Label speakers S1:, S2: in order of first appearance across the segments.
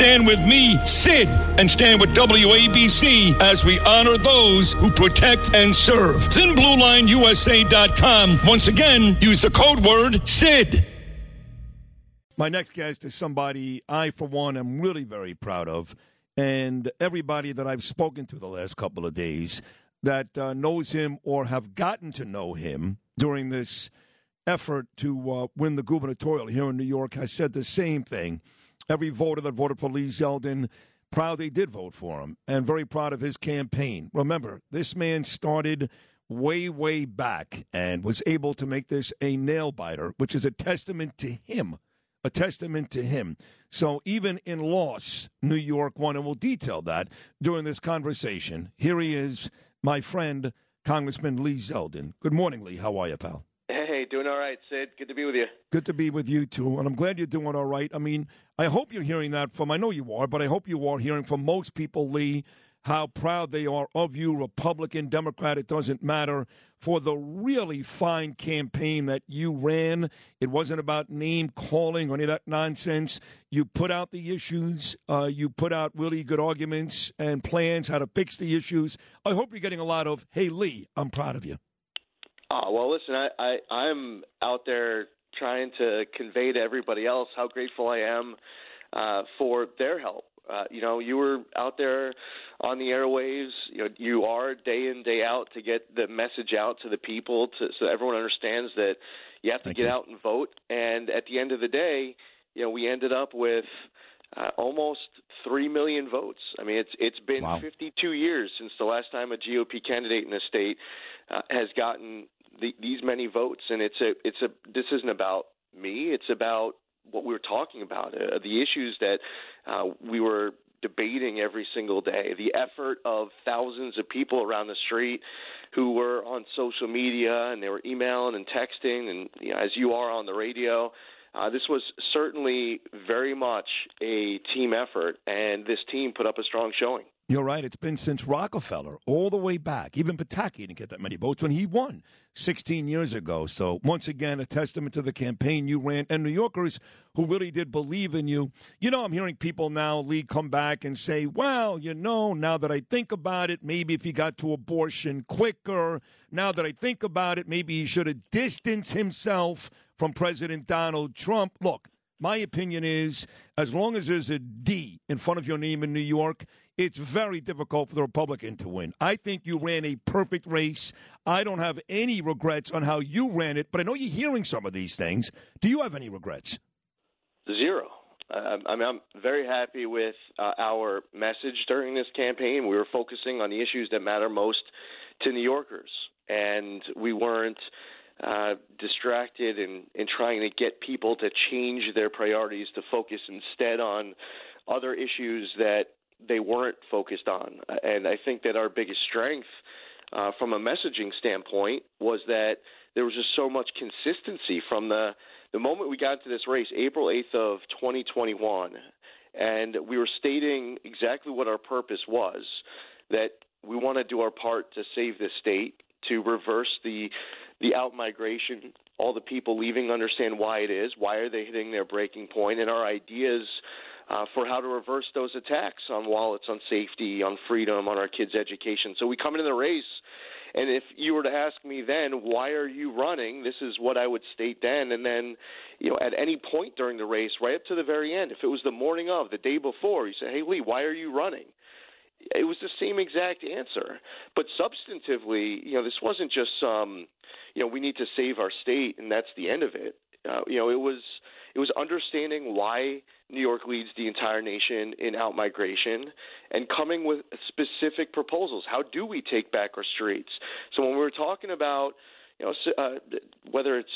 S1: Stand with me, Sid, and stand with WABC as we honor those who protect and serve. ThinBlueLineUSA.com. Once again, use the code word SID. My next guest is somebody I, for one, am really very proud of. And everybody that I've spoken to the last couple of days that uh, knows him or have gotten to know him during this effort to uh, win the gubernatorial here in New York has said the same thing. Every voter that voted for Lee Zeldin, proud they did vote for him and very proud of his campaign. Remember, this man started way, way back and was able to make this a nail biter, which is a testament to him a testament to him. So even in loss, New York won, and we'll detail that during this conversation. Here he is, my friend, Congressman Lee Zeldin. Good morning, Lee. How are you, pal?
S2: Doing all right, Sid. Good to be with you.
S1: Good to be with you too, and I'm glad you're doing all right. I mean, I hope you're hearing that from. I know you are, but I hope you are hearing from most people, Lee, how proud they are of you, Republican, Democrat, it doesn't matter, for the really fine campaign that you ran. It wasn't about name calling or any of that nonsense. You put out the issues, uh, you put out really good arguments and plans how to fix the issues. I hope you're getting a lot of, hey, Lee, I'm proud of you.
S2: Oh, well, listen, I, I, I'm out there trying to convey to everybody else how grateful I am uh, for their help uh, you know, you were out there on the airwaves. You know, you are day in day out to get the message out to the people, to, so everyone understands that you have to
S1: Thank
S2: get
S1: you.
S2: out and vote. And at the end of the day, you know, we ended up with uh, almost three million votes. I mean, it's it's been
S1: Wow.
S2: 52 years since the last time a GOP candidate in the state uh, has gotten the, these many votes, and it's a it's a this isn't about me. It's about what we were talking about, uh, the issues that uh, we were debating every single day, the effort of thousands of people around the street who were on social media and they were emailing and texting, and you know, as you are on the radio. Uh, this was certainly very much a team effort, and this team put up a strong showing.
S1: You're right. It's been since Rockefeller, all the way back. Even Pataki didn't get that many votes when he won 16 years ago. So, once again, a testament to the campaign you ran and New Yorkers who really did believe in you. You know, I'm hearing people now, Lee, come back and say, well, you know, now that I think about it, maybe if he got to abortion quicker, now that I think about it, maybe he should have distanced himself from President Donald Trump. Look, my opinion is as long as there's a D in front of your name in New York, it's very difficult for the Republican to win. I think you ran a perfect race. I don't have any regrets on how you ran it, but I know you're hearing some of these things. Do you have any regrets?
S2: Zero. I mean, I'm very happy with uh, our message during this campaign. We were focusing on the issues that matter most to New Yorkers, and we weren't uh, distracted in, in trying to get people to change their priorities to focus instead on other issues that they weren't focused on. And I think that our biggest strength uh, from a messaging standpoint was that there was just so much consistency from the the moment we got into this race, April 8th of 2021, and we were stating exactly what our purpose was that we want to do our part to save this state, to reverse the the out migration, all the people leaving understand why it is, why are they hitting their breaking point, and our ideas uh, for how to reverse those attacks on wallets, on safety, on freedom, on our kids' education. So we come into the race, and if you were to ask me then, why are you running? This is what I would state then, and then, you know, at any point during the race, right up to the very end, if it was the morning of, the day before, you say, hey Lee, why are you running? It was the same exact answer, but substantively, you know, this wasn't just some, you know, we need to save our state and that's the end of it. Uh, you know, it was it was understanding why New York leads the entire nation in out migration and coming with specific proposals. How do we take back our streets? So when we were talking about you know, uh, whether it's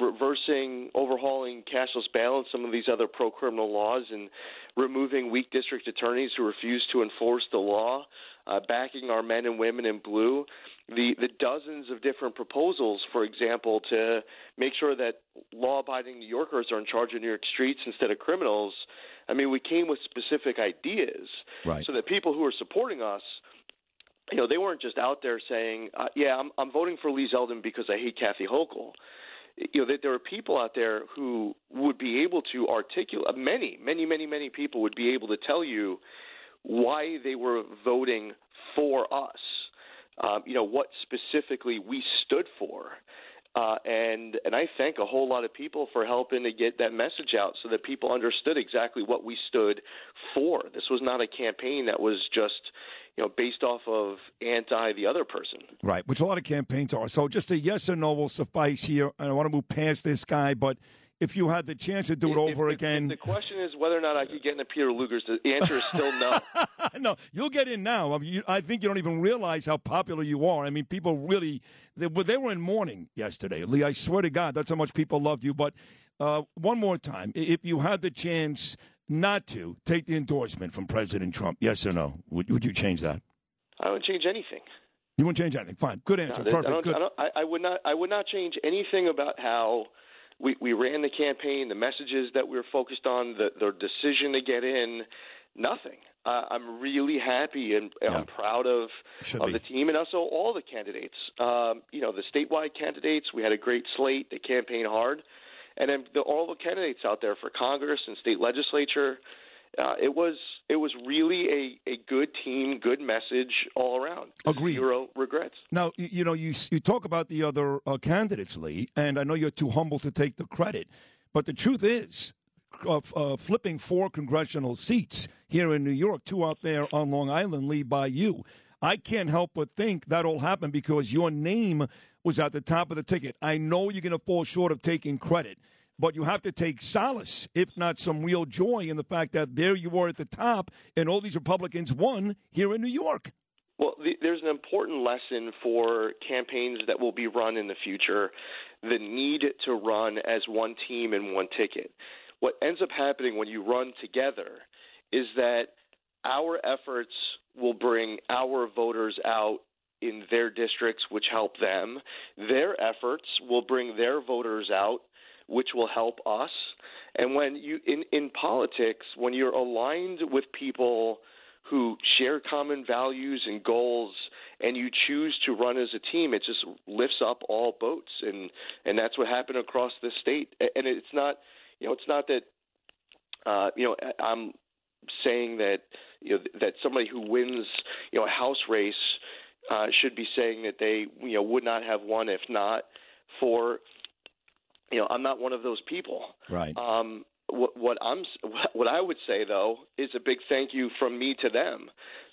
S2: reversing, overhauling cashless bail and some of these other pro criminal laws, and removing weak district attorneys who refuse to enforce the law, uh, backing our men and women in blue, the the dozens of different proposals, for example, to make sure that law-abiding New Yorkers are in charge of New York streets instead of criminals. I mean, we came with specific ideas
S1: right.
S2: so that people who are supporting us you know, they weren't just out there saying, uh, "Yeah, I'm, I'm voting for Lee Zeldin because I hate Kathy Hochul." You know, that there are people out there who would be able to articulate. Many, many, many, many people would be able to tell you why they were voting for us. Um, you know, what specifically we stood for. Uh, and and I thank a whole lot of people for helping to get that message out so that people understood exactly what we stood for. This was not a campaign that was just you know, based off of anti the other person.
S1: Right, which a lot of campaigns are. So just a yes or no will suffice here. And I want to move past this guy, but if you had the chance to do it
S2: if,
S1: over
S2: if,
S1: again.
S2: If the question is whether or not I could get into Peter Luger's. The answer is still no.
S1: no, you'll get in now. I, mean, you, I, think you don't even realize how popular you are. I mean, people really they, they were in mourning yesterday. Lee, I swear to God, that's how much people loved you. But uh, one more time, if you had the chance not to take the endorsement from President Trump, yes or no, would, would you change that?
S2: I wouldn't change anything.
S1: You wouldn't change anything. Fine, good answer.
S2: No,
S1: Perfect.
S2: I,
S1: good.
S2: I, I, would not. I would not change anything about how we, we ran the campaign, the messages that we were focused on, the, the decision to get in. Nothing. Uh, I'm really happy and yeah. I'm proud of
S1: Should
S2: of
S1: be.
S2: the team and also all the candidates. Um, you know, the statewide candidates. We had a great slate. They campaigned hard, and then the, all the candidates out there for Congress and state legislature uh, it was it was really a, a good team, good message all around.
S1: Agreed.
S2: Zero regrets.
S1: Now you know you you talk about the other uh, candidates, Lee, and I know you're too humble to take the credit, but the truth is, uh, uh, flipping four congressional seats here in New York, two out there on Long Island, Lee, by you. I can't help but think that all happened because your name was at the top of the ticket. I know you're going to fall short of taking credit but you have to take solace, if not some real joy, in the fact that there you are at the top, and all these Republicans won here in New York.
S2: Well, the, there's an important lesson for campaigns that will be run in the future the need to run as one team and one ticket. What ends up happening when you run together is that our efforts will bring our voters out in their districts, which help them. Their efforts will bring their voters out which will help us. And when you in in politics, when you're aligned with people who share common values and goals and you choose to run as a team it just lifts up all boats and and that's what happened across the state and it's not you know it's not that uh you know I'm saying that you know that somebody who wins you know a house race uh should be saying that they you know would not have won if not for you know, I'm not one of those people.
S1: Right.
S2: Um, what, what I'm what I would say though is a big thank you from me to them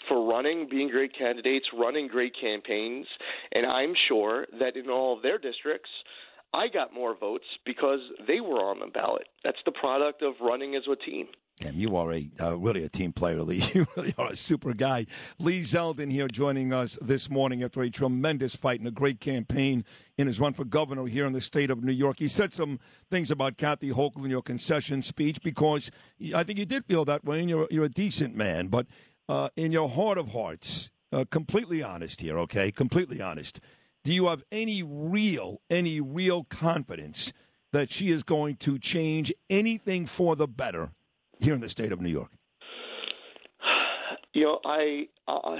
S2: for running, being great candidates, running great campaigns, and I'm sure that in all of their districts, I got more votes because they were on the ballot. That's the product of running as a team.
S1: Damn, you are a uh, really a team player, Lee. You really are a super guy. Lee Zeldin here joining us this morning after a tremendous fight and a great campaign in his run for governor here in the state of New York. He said some things about Kathy Hochul in your concession speech because I think you did feel that way, and you're, you're a decent man. But uh, in your heart of hearts, uh, completely honest here, okay? Completely honest. Do you have any real, any real confidence that she is going to change anything for the better here in the state of New York?
S2: You know, I uh,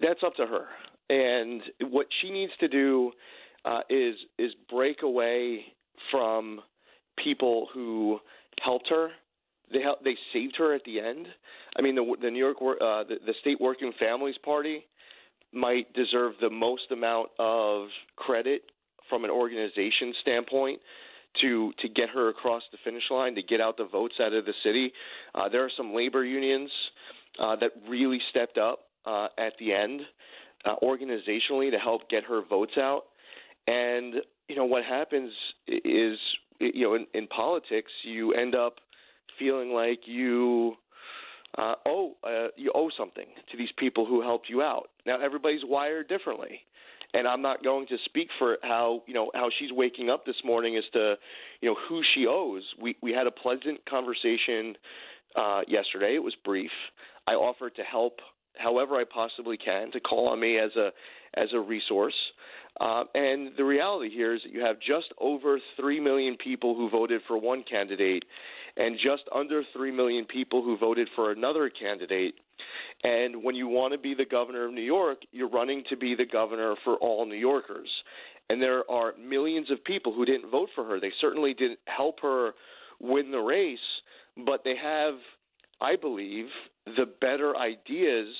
S2: that's up to her, and what she needs to do uh, is is break away from people who helped her. They helped, they saved her at the end. I mean, the the New York uh, the, the State Working Families Party might deserve the most amount of credit from an organization standpoint to to get her across the finish line, to get out the votes out of the city. Uh, there are some labor unions uh, that really stepped up uh, at the end uh, organizationally to help get her votes out. And you know what happens is you know in, in politics you end up feeling like you uh, owe uh, you owe something to these people who helped you out. Now everybody's wired differently, and I'm not going to speak for how you know how she's waking up this morning as to you know who she owes. We we had a pleasant conversation uh, yesterday. It was brief. I offered to help however I possibly can to call on me as a as a resource. Uh, and the reality here is that you have just over three million people who voted for one candidate, and just under three million people who voted for another candidate. And when you want to be the governor of New York, you're running to be the governor for all New Yorkers. And there are millions of people who didn't vote for her. They certainly didn't help her win the race, but they have, I believe, the better ideas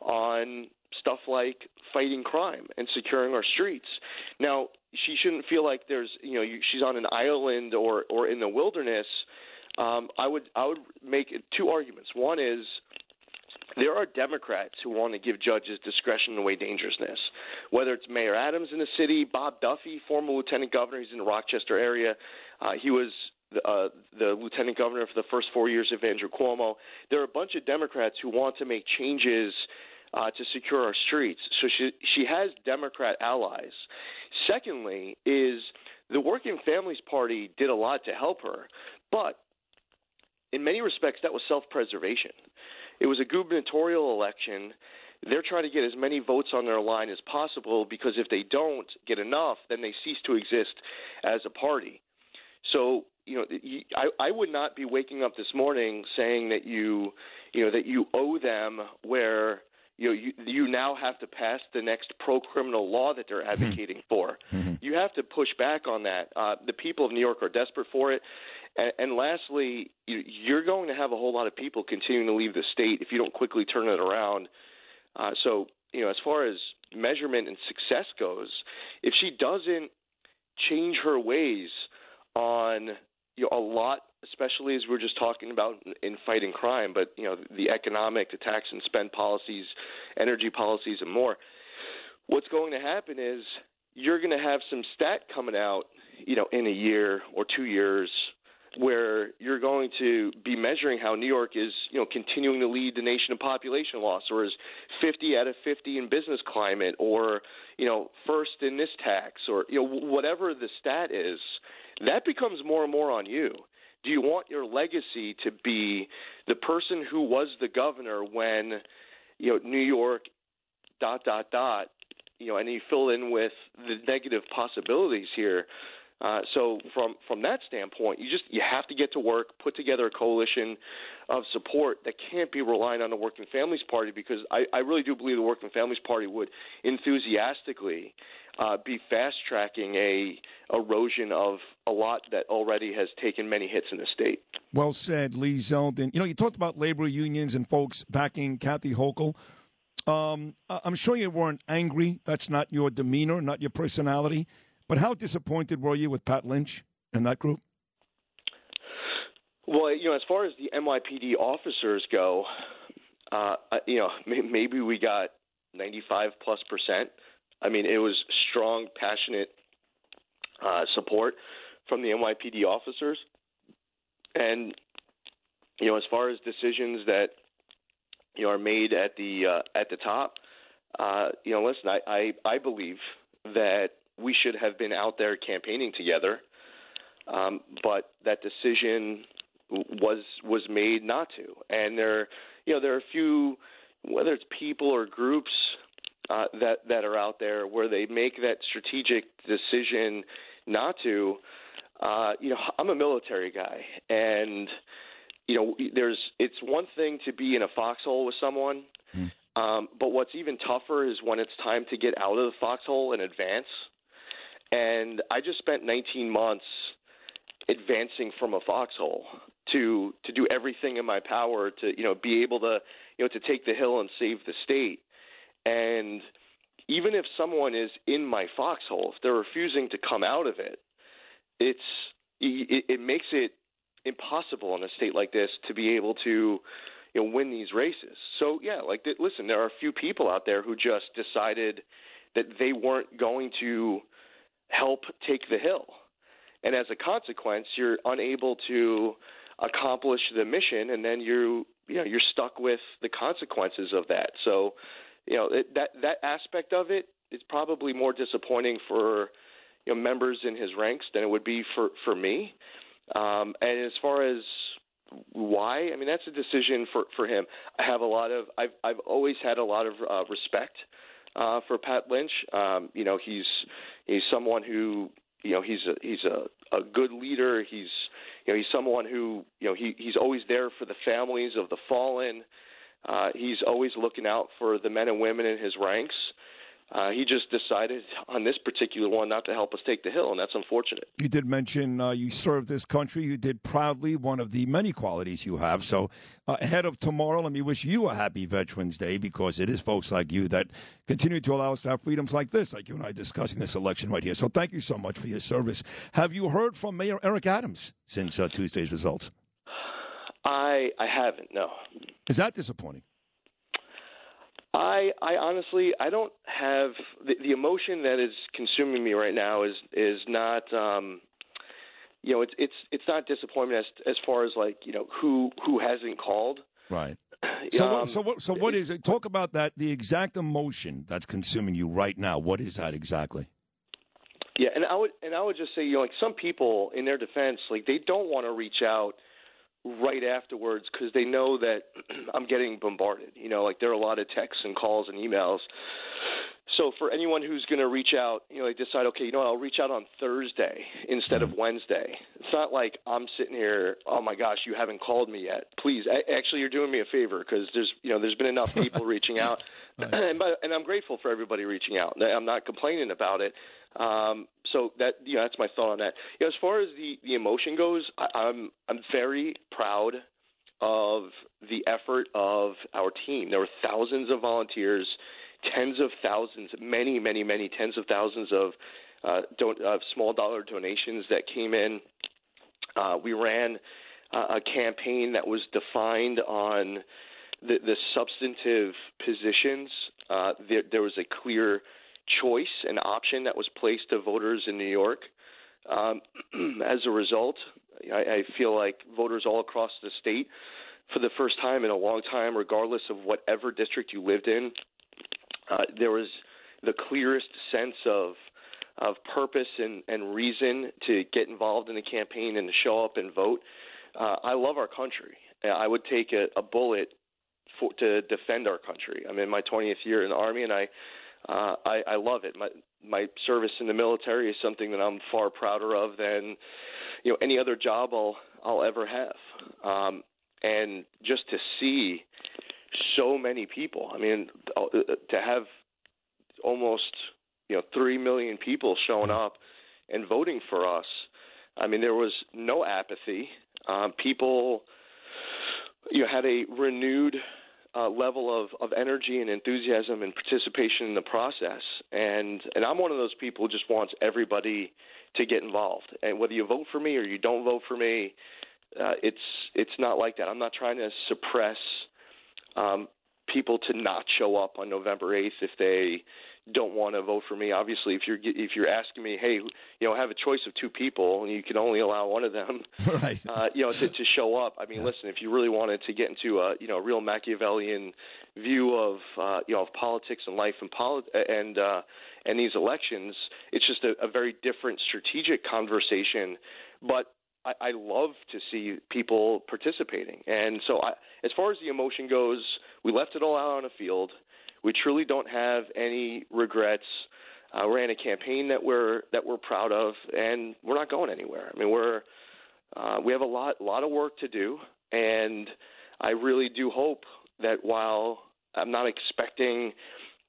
S2: on stuff like fighting crime and securing our streets. Now, she shouldn't feel like there's, you know, she's on an island or or in the wilderness. Um, I would I would make two arguments. One is there are Democrats who want to give judges discretion to weigh dangerousness. Whether it's Mayor Adams in the city, Bob Duffy, former lieutenant governor, he's in the Rochester area. Uh, he was the, uh, the lieutenant governor for the first four years of Andrew Cuomo. There are a bunch of Democrats who want to make changes uh, to secure our streets. So she she has Democrat allies. Secondly, is the Working Families Party did a lot to help her, but in many respects that was self-preservation. It was a gubernatorial election. They're trying to get as many votes on their line as possible because if they don't get enough, then they cease to exist as a party. So you know, I, I would not be waking up this morning saying that you, you know, that you owe them where you know, you, you now have to pass the next pro criminal law that they're hmm. advocating for. Mm-hmm. You have to push back on that. Uh, the people of New York are desperate for it. And, and lastly, you're going to have a whole lot of people continuing to leave the state if you don't quickly turn it around. Uh, so, you know, as far as measurement and success goes, if she doesn't change her ways on you know, a lot, especially as we're just talking about in fighting crime, but you know the economic, the tax and spend policies, energy policies, and more. What's going to happen is you're going to have some stat coming out, you know, in a year or two years, where you're going to be measuring how New York is, you know, continuing to lead the nation in population loss, or is 50 out of 50 in business climate, or you know, first in this tax, or you know, whatever the stat is that becomes more and more on you. Do you want your legacy to be the person who was the governor when, you know, New York, dot dot dot, you know, and you fill in with the negative possibilities here. Uh, so from from that standpoint, you just you have to get to work, put together a coalition of support that can't be relying on the Working Families Party because I, I really do believe the Working Families Party would enthusiastically uh, be fast tracking a erosion of a lot that already has taken many hits in the state.
S1: Well said, Lee Zeldin. You know, you talked about labor unions and folks backing Kathy Hochul. Um, I'm sure you weren't angry. That's not your demeanor, not your personality. But how disappointed were you with Pat Lynch and that group?
S2: Well, you know, as far as the NYPD officers go, uh, you know, maybe we got 95 plus percent I mean, it was strong, passionate uh, support from the NYPD officers, and you know, as far as decisions that you know are made at the uh, at the top, uh, you know, listen, I, I I believe that we should have been out there campaigning together, um, but that decision was was made not to, and there, you know, there are a few, whether it's people or groups uh, that that are out there where they make that strategic decision not to. Uh, you know, I'm a military guy, and you know, there's it's one thing to be in a foxhole with someone, mm. um, but what's even tougher is when it's time to get out of the foxhole and advance. And I just spent 19 months advancing from a foxhole to to do everything in my power to you know be able to you know to take the hill and save the state and even if someone is in my foxhole, if they're refusing to come out of it, it's it, it makes it impossible in a state like this to be able to you know win these races. So yeah, like listen, there are a few people out there who just decided that they weren't going to help take the hill. And as a consequence, you're unable to accomplish the mission and then you you know you're stuck with the consequences of that. So you know it, that that aspect of it is probably more disappointing for you know members in his ranks than it would be for for me. Um, and as far as why, I mean that's a decision for for him. I have a lot of I've I've always had a lot of uh, respect uh, for Pat Lynch. Um, you know he's he's someone who you know he's a he's a, a good leader. He's you know he's someone who you know he he's always there for the families of the fallen. Uh, he's always looking out for the men and women in his ranks. Uh, he just decided on this particular one not to help us take the hill, and that's unfortunate.
S1: You did mention uh, you served this country. You did proudly, one of the many qualities you have. So, uh, ahead of tomorrow, let me wish you a happy Veterans Day because it is folks like you that continue to allow us to have freedoms like this, like you and I discussing this election right here. So, thank you so much for your service. Have you heard from Mayor Eric Adams since uh, Tuesday's results?
S2: I I haven't. No.
S1: Is that disappointing?
S2: I I honestly I don't have the, the emotion that is consuming me right now is is not um you know it's it's it's not disappointment as as far as like you know who who hasn't called.
S1: Right. So um, what, so what so what is it? talk about that the exact emotion that's consuming you right now. What is that exactly?
S2: Yeah and I would and I would just say you know like some people in their defense like they don't want to reach out right afterwards because they know that I'm getting bombarded. You know, like there are a lot of texts and calls and emails. So for anyone who's going to reach out, you know, they decide, okay, you know, what, I'll reach out on Thursday instead of Wednesday. It's not like I'm sitting here, oh my gosh, you haven't called me yet. Please, actually, you're doing me a favor because there's, you know, there's been enough people reaching out, and, and I'm grateful for everybody reaching out. I'm not complaining about it. Um, so that you know, that's my thought on that. You know, as far as the the emotion goes, I, I'm I'm very proud of the effort of our team. There were thousands of volunteers, tens of thousands, many, many, many tens of thousands of uh, don- small dollar donations that came in. Uh, we ran uh, a campaign that was defined on the, the substantive positions. Uh, there, there was a clear choice and option that was placed to voters in New York. Um, as a result, I, I feel like voters all across the state, for the first time in a long time, regardless of whatever district you lived in, uh, there was the clearest sense of of purpose and, and reason to get involved in the campaign and to show up and vote. Uh, I love our country. I would take a, a bullet for, to defend our country. I'm in my 20th year in the Army, and I uh, I, I love it. My my service in the military is something that I'm far prouder of than you know any other job I'll I'll ever have. Um, and just to see so many people, I mean, uh, to have almost you know three million people showing up and voting for us. I mean, there was no apathy. Um, people, you know, had a renewed uh, level of, of energy and enthusiasm and participation in the process. And and I'm one of those people who just wants everybody to get involved. And whether you vote for me or you don't vote for me, uh, it's it's not like that. I'm not trying to suppress um, people to not show up on November 8th if they don't want to vote for me. Obviously, if you're if you're asking me, hey, you know, have a choice of two people and you can only allow one of them,
S1: right?
S2: Uh, you know, to, to show up. I mean, yeah. listen, if you really wanted to get into a you know real Machiavellian view of uh, you know of politics and life and polit- and uh, and these elections, it's just a, a very different strategic conversation. But I, I love to see people participating, and so I, as far as the emotion goes, we left it all out on a field. We truly don't have any regrets. Uh, we're in a campaign that we're that we're proud of, and we're not going anywhere. I mean, we're uh, we have a lot lot of work to do, and I really do hope that while I'm not expecting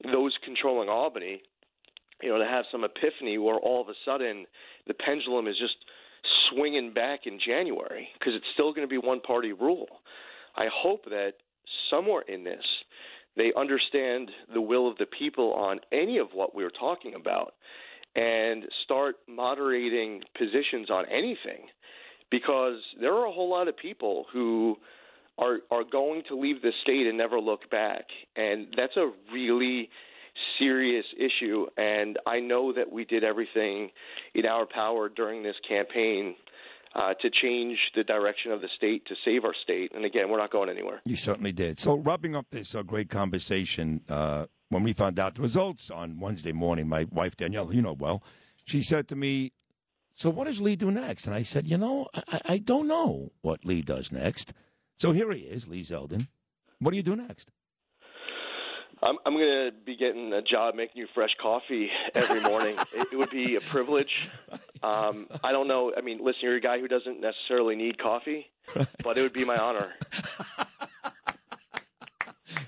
S2: those controlling Albany, you know, to have some epiphany where all of a sudden the pendulum is just swinging back in January because it's still going to be one party rule. I hope that somewhere in this they understand the will of the people on any of what we are talking about and start moderating positions on anything because there are a whole lot of people who are are going to leave the state and never look back. And that's a really serious issue. And I know that we did everything in our power during this campaign uh, to change the direction of the state to save our state. And again, we're not going anywhere.
S1: You certainly did. So, wrapping up this uh, great conversation, uh, when we found out the results on Wednesday morning, my wife Danielle, you know well, she said to me, "So what does Lee do next?" And I said, "You know, I, I don't know what Lee does next." So here he is, Lee Zeldin. What do you do next?
S2: I'm, I'm going to be getting a job making you fresh coffee every morning. it, it would be a privilege. Um, I don't know. I mean, listen, you're a guy who doesn't necessarily need coffee, but it would be my honor.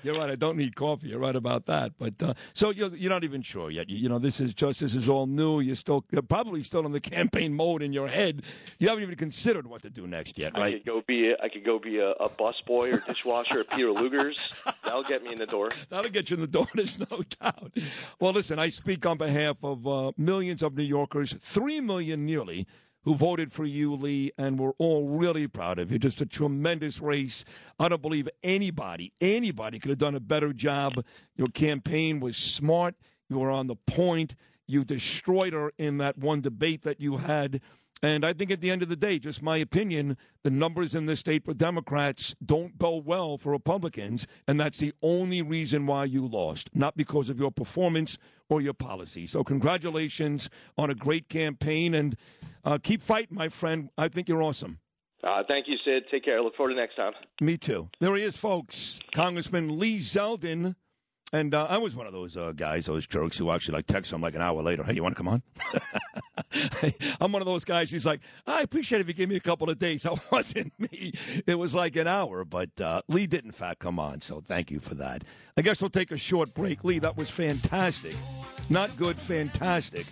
S1: You're right. I don't need coffee. You're right about that. But uh, so you're, you're not even sure yet. You, you, know, this is just this is all new. You're still you're probably still in the campaign mode in your head. You haven't even considered what to do next yet, right?
S2: I could go be a, I could go be a, a busboy or dishwasher at Peter Luger's. That'll get me in the door.
S1: That'll get you in the door. There's no doubt. Well, listen, I speak on behalf of uh, millions of New Yorkers, three million nearly who voted for you, Lee, and we're all really proud of you. Just a tremendous race. I don't believe anybody, anybody could have done a better job. Your campaign was smart. You were on the point. You destroyed her in that one debate that you had. And I think at the end of the day, just my opinion, the numbers in the state for Democrats don't go well for Republicans. And that's the only reason why you lost, not because of your performance or your policy. So, congratulations on a great campaign and uh, keep fighting, my friend. I think you're awesome.
S2: Uh, thank you, Sid. Take care. Look forward to next time.
S1: Me too. There he is, folks. Congressman Lee Zeldin. And uh, I was one of those uh, guys, those jerks who actually like text him like an hour later. Hey, you want to come on? I'm one of those guys. He's like, I appreciate if you give me a couple of days. That wasn't me. It was like an hour, but uh, Lee did in fact come on. So thank you for that. I guess we'll take a short break. Lee, that was fantastic. Not good, fantastic.